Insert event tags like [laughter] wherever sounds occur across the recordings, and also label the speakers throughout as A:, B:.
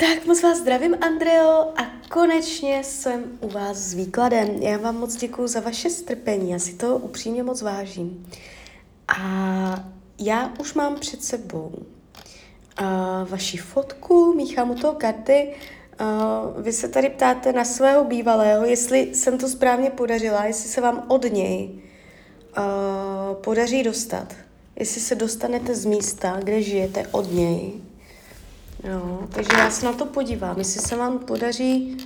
A: Tak moc vás zdravím, Andreo, a konečně jsem u vás s výkladem. Já vám moc děkuji za vaše strpení, já si to upřímně moc vážím. A já už mám před sebou uh, vaši fotku, míchám u toho karty. Uh, vy se tady ptáte na svého bývalého, jestli jsem to správně podařila, jestli se vám od něj uh, podaří dostat. Jestli se dostanete z místa, kde žijete od něj, No, takže já se na to podívám, jestli se vám podaří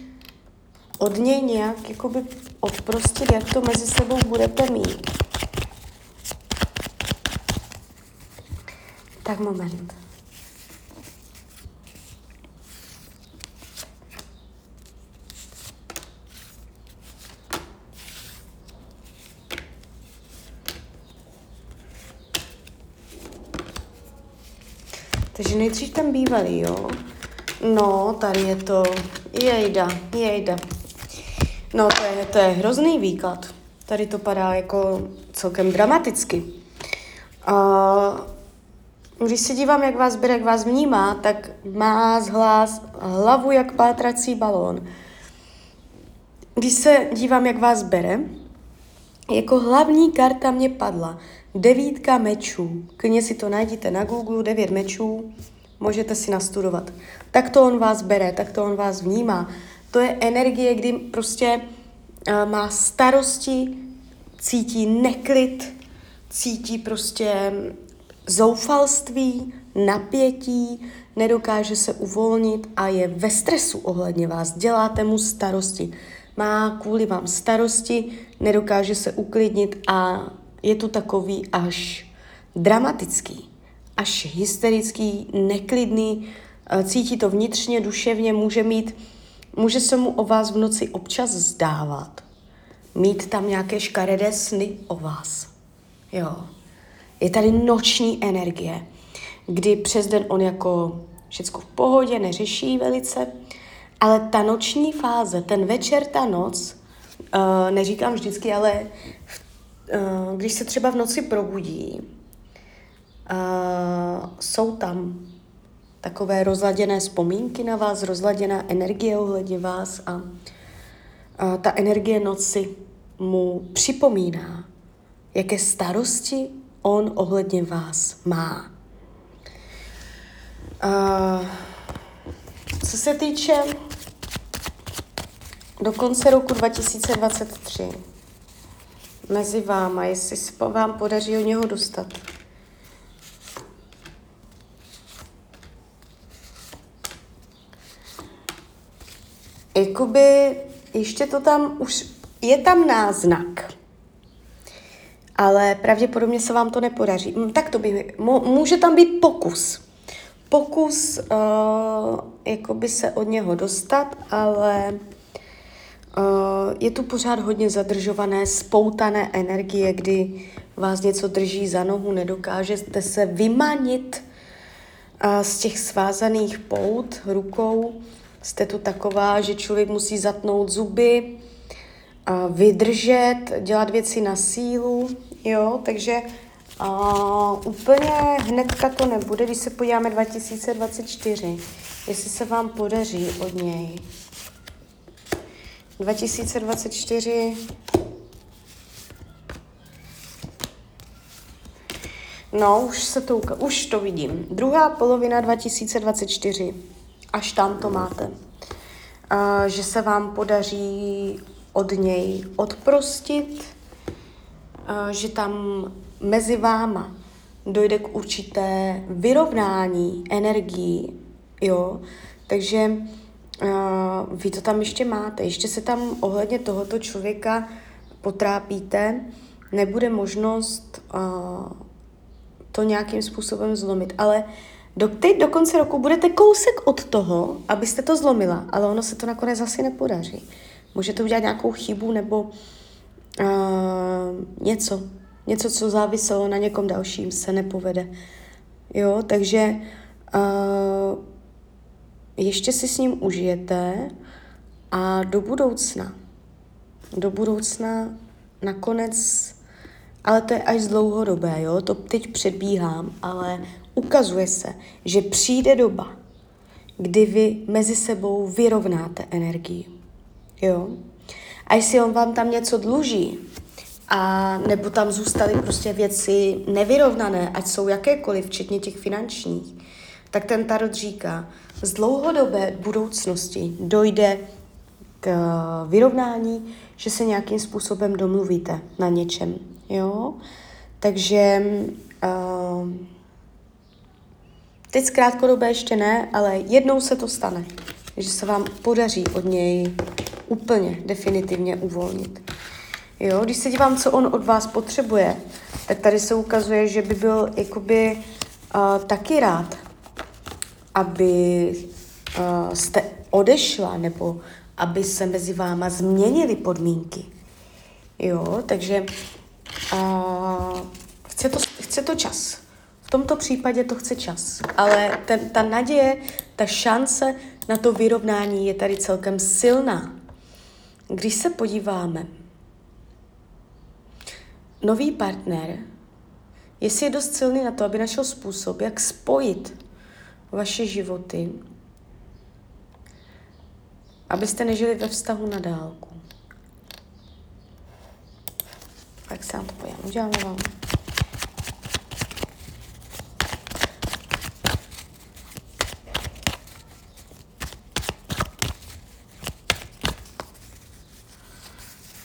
A: od něj nějak jakoby odprostit, jak to mezi sebou budete mít. Tak moment. Takže nejdřív ten bývalý, jo? No, tady je to, jejda, jejda. No, to je, to je hrozný výklad. Tady to padá jako celkem dramaticky. A když se dívám, jak vás bere, jak vás vnímá, tak má z hlas hlavu jak pátrací balón. Když se dívám, jak vás bere, jako hlavní karta mě padla devítka mečů. Klidně si to najděte na Google, devět mečů, můžete si nastudovat. Tak to on vás bere, tak to on vás vnímá. To je energie, kdy prostě uh, má starosti, cítí neklid, cítí prostě zoufalství, napětí, nedokáže se uvolnit a je ve stresu ohledně vás. Děláte mu starosti. Má kvůli vám starosti, nedokáže se uklidnit a je tu takový až dramatický, až hysterický, neklidný, eh, cítí to vnitřně, duševně, může mít, může se mu o vás v noci občas zdávat. Mít tam nějaké škaredé sny o vás. Jo. Je tady noční energie, kdy přes den on jako všechno v pohodě, neřeší velice, ale ta noční fáze, ten večer, ta noc, uh, neříkám vždycky, ale uh, když se třeba v noci probudí, uh, jsou tam takové rozladěné vzpomínky na vás, rozladěná energie ohledně vás a, ta energie noci mu připomíná, jaké starosti on ohledně vás má. Co se týče do konce roku 2023, mezi váma, jestli se vám podaří od něho dostat. Jakoby ještě to tam už, je tam náznak, ale pravděpodobně se vám to nepodaří. Hm, tak to by, může tam být pokus. Pokus uh, jakoby se od něho dostat, ale je tu pořád hodně zadržované, spoutané energie, kdy vás něco drží za nohu, nedokážete se vymanit uh, z těch svázaných pout rukou. Jste tu taková, že člověk musí zatnout zuby, uh, vydržet, dělat věci na sílu, jo, takže uh, úplně hnedka to nebude, když se podíváme 2024, jestli se vám podaří od něj 2024 No, už se to už to vidím. Druhá polovina 2024, až tam to máte. Uh, že se vám podaří od něj odprostit, uh, že tam mezi váma dojde k určité vyrovnání energií, jo. Takže uh, vy to tam ještě máte, ještě se tam ohledně tohoto člověka potrápíte, nebude možnost uh, to nějakým způsobem zlomit, ale do, teď do konce roku budete kousek od toho, abyste to zlomila, ale ono se to nakonec asi nepodaří. Můžete udělat nějakou chybu nebo uh, něco, něco, co záviselo na někom dalším, se nepovede. Jo, takže uh, ještě si s ním užijete a do budoucna, do budoucna nakonec, ale to je až z dlouhodobé, jo, to teď předbíhám, ale ukazuje se, že přijde doba, kdy vy mezi sebou vyrovnáte energii. Jo? A jestli on vám tam něco dluží, a nebo tam zůstaly prostě věci nevyrovnané, ať jsou jakékoliv, včetně těch finančních, tak ten tarot říká, z dlouhodobé budoucnosti dojde k vyrovnání, že se nějakým způsobem domluvíte na něčem. Jo? Takže uh, teď zkrátka ještě ne, ale jednou se to stane, že se vám podaří od něj úplně definitivně uvolnit. Jo, když se dívám, co on od vás potřebuje, tak tady se ukazuje, že by byl jakoby uh, taky rád, aby uh, jste odešla, nebo aby se mezi váma změnily podmínky. Jo, takže uh, chce, to, chce to čas. V tomto případě to chce čas. Ale ten, ta naděje, ta šance na to vyrovnání je tady celkem silná. Když se podíváme, nový partner, jestli je dost silný na to, aby našel způsob, jak spojit vaše životy, abyste nežili ve vztahu na dálku. Tak se nám to pojďme, uděláme vám.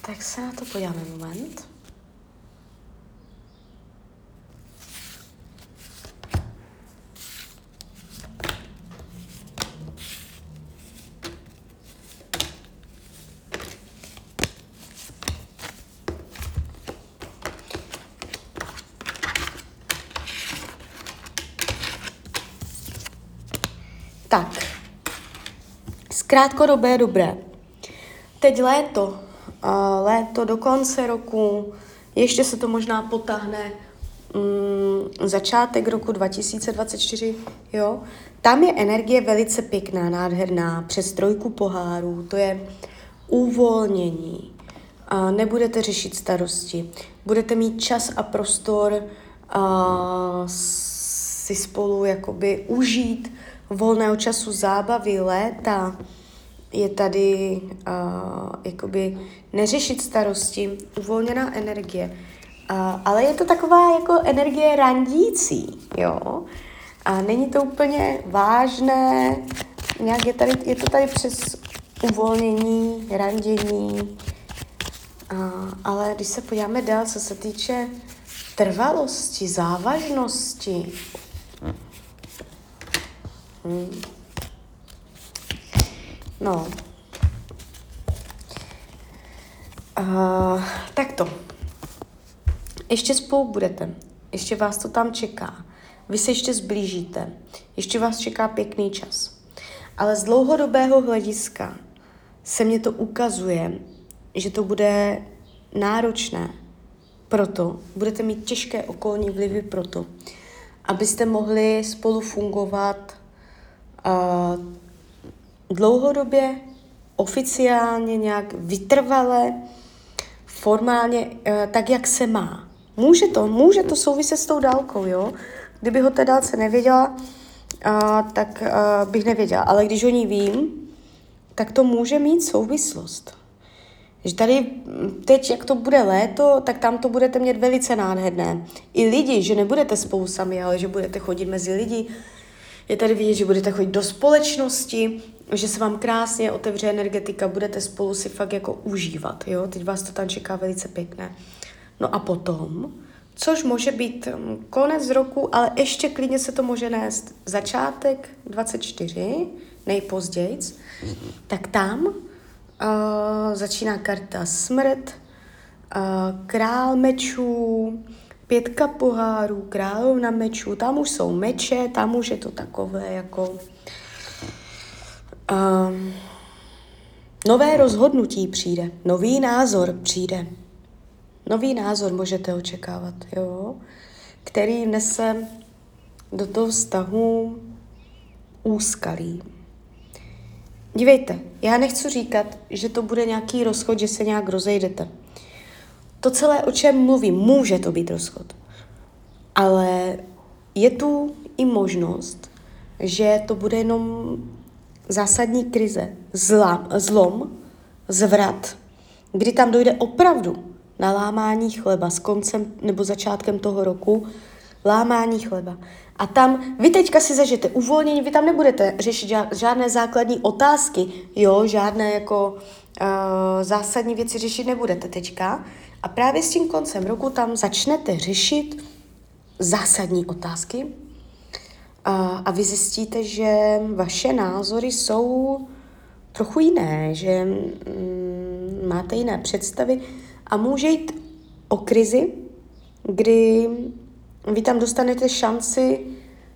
A: Tak se na to podíváme moment. Tak, zkrátkodobé dobré. Teď léto, léto do konce roku, ještě se to možná potáhne um, začátek roku 2024, jo. Tam je energie velice pěkná, nádherná, přes trojku pohárů, to je uvolnění. A nebudete řešit starosti. Budete mít čas a prostor a si spolu jakoby užít volného času, zábavy, léta, je tady uh, jakoby neřešit starosti, uvolněná energie. Uh, ale je to taková jako energie randící, jo. A není to úplně vážné, nějak je, tady, je to tady přes uvolnění, randění. Uh, ale když se podíváme dál, co se týče trvalosti, závažnosti, Hmm. No. Uh, tak to. Ještě spolu budete. Ještě vás to tam čeká. Vy se ještě zblížíte. Ještě vás čeká pěkný čas. Ale z dlouhodobého hlediska se mně to ukazuje, že to bude náročné. Proto budete mít těžké okolní vlivy proto, abyste mohli spolu fungovat uh, dlouhodobě, oficiálně, nějak vytrvale, formálně, uh, tak, jak se má. Může to, může to souviset s tou dálkou, jo? Kdyby ho té dálce nevěděla, uh, tak uh, bych nevěděla. Ale když o ní vím, tak to může mít souvislost. Že tady teď, jak to bude léto, tak tam to budete mít velice nádherné. I lidi, že nebudete spolu sami, ale že budete chodit mezi lidi, je tady vidět, že budete chodit do společnosti, že se vám krásně otevře energetika, budete spolu si fakt jako užívat, jo? Teď vás to tam čeká velice pěkné. No a potom, což může být hm, konec roku, ale ještě klidně se to může nést začátek 24, nejpozději, tak tam uh, začíná karta smrt, uh, král mečů, pětka pohárů, královna mečů, tam už jsou meče, tam už je to takové jako... Um, nové rozhodnutí přijde, nový názor přijde. Nový názor můžete očekávat, jo? Který nese do toho vztahu úskalí. Dívejte, já nechci říkat, že to bude nějaký rozchod, že se nějak rozejdete to celé, o čem mluvím, může to být rozchod. Ale je tu i možnost, že to bude jenom zásadní krize, zlam, zlom, zvrat, kdy tam dojde opravdu na lámání chleba s koncem nebo začátkem toho roku, lámání chleba. A tam vy teďka si zažijete uvolnění, vy tam nebudete řešit žádné základní otázky, jo, žádné jako uh, zásadní věci řešit nebudete teďka. A právě s tím koncem roku tam začnete řešit zásadní otázky. A, a vy zjistíte, že vaše názory jsou trochu jiné, že mm, máte jiné představy. A může jít o krizi, kdy vy tam dostanete šanci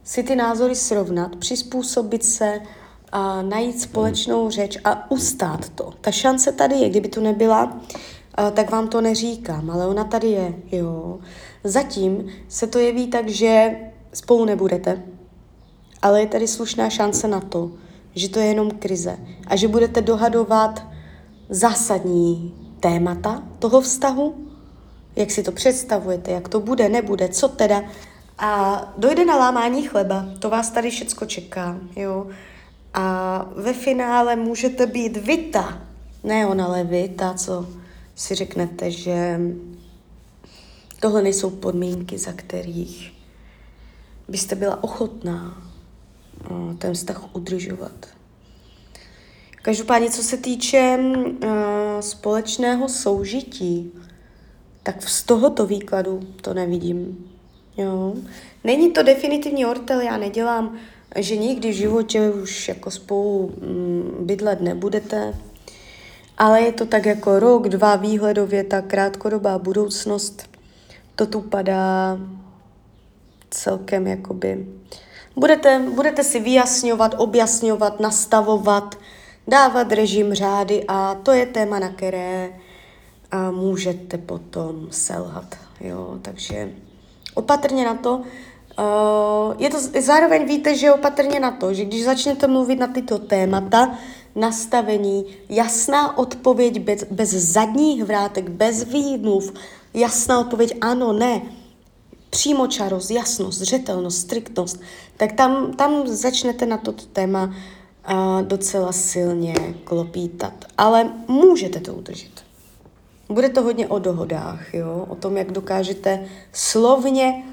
A: si ty názory srovnat, přizpůsobit se, a najít společnou řeč a ustát to. Ta šance tady je, kdyby tu nebyla, tak vám to neříkám, ale ona tady je, jo. Zatím se to jeví tak, že spolu nebudete, ale je tady slušná šance na to, že to je jenom krize a že budete dohadovat zásadní témata toho vztahu, jak si to představujete, jak to bude, nebude, co teda. A dojde na lámání chleba, to vás tady všecko čeká, jo. A ve finále můžete být vita, ne ona, ale vy, ta, co si řeknete, že tohle nejsou podmínky, za kterých byste byla ochotná ten vztah udržovat. Každopádně, co se týče uh, společného soužití, tak z tohoto výkladu to nevidím. Jo. Není to definitivní ortel, já nedělám, že nikdy v životě už jako spolu mm, bydlet nebudete, ale je to tak jako rok, dva výhledově, ta krátkodobá budoucnost, to tu padá celkem jakoby Budete, budete si vyjasňovat, objasňovat, nastavovat, dávat režim řády a to je téma, na které a můžete potom selhat. Jo? Takže opatrně na to. Je to, zároveň víte, že opatrně na to, že když začnete mluvit na tyto témata, nastavení, jasná odpověď bez, bez zadních vrátek, bez výmluv, jasná odpověď ano, ne, přímočarost, jasnost, zřetelnost, striktnost, tak tam, tam začnete na toto téma uh, docela silně klopítat. Ale můžete to udržet. Bude to hodně o dohodách, jo? o tom, jak dokážete slovně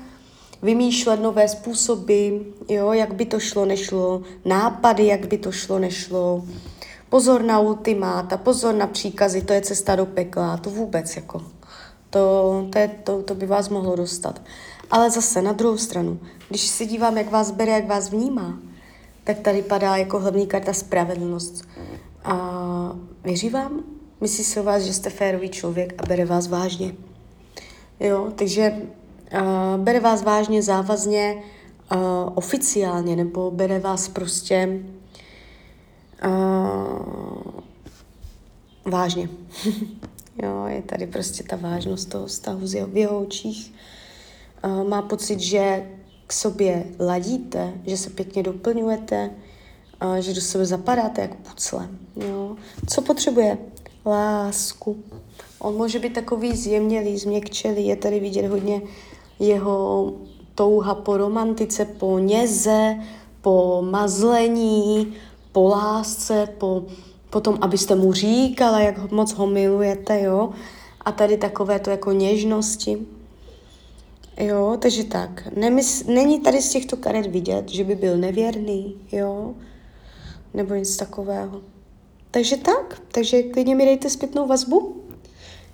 A: vymýšlet nové způsoby, jo? jak by to šlo, nešlo, nápady, jak by to šlo, nešlo. Pozor na ultimáta, pozor na příkazy, to je cesta do pekla, to vůbec jako to, to, je, to, to by vás mohlo dostat. Ale zase na druhou stranu, když se dívám, jak vás bere, jak vás vnímá, tak tady padá jako hlavní karta spravedlnost. A věří vám? Myslí si o vás, že jste férový člověk a bere vás vážně. Jo, takže uh, bere vás vážně, závazně, uh, oficiálně, nebo bere vás prostě uh, vážně. [laughs] Jo, je tady prostě ta vážnost toho vztahu z jeho, v jeho očích. Uh, má pocit, že k sobě ladíte, že se pěkně doplňujete, uh, že do sebe zapadáte jak pucle. Jo. Co potřebuje? Lásku. On může být takový zjemnělý, změkčelý, je tady vidět hodně jeho touha po romantice, po něze, po mazlení, po lásce, po potom, abyste mu říkala, jak moc ho milujete, jo. A tady takové to jako něžnosti. Jo, takže tak. Nemys- není tady z těchto karet vidět, že by byl nevěrný, jo, nebo nic takového. Takže tak, takže klidně mi dejte zpětnou vazbu,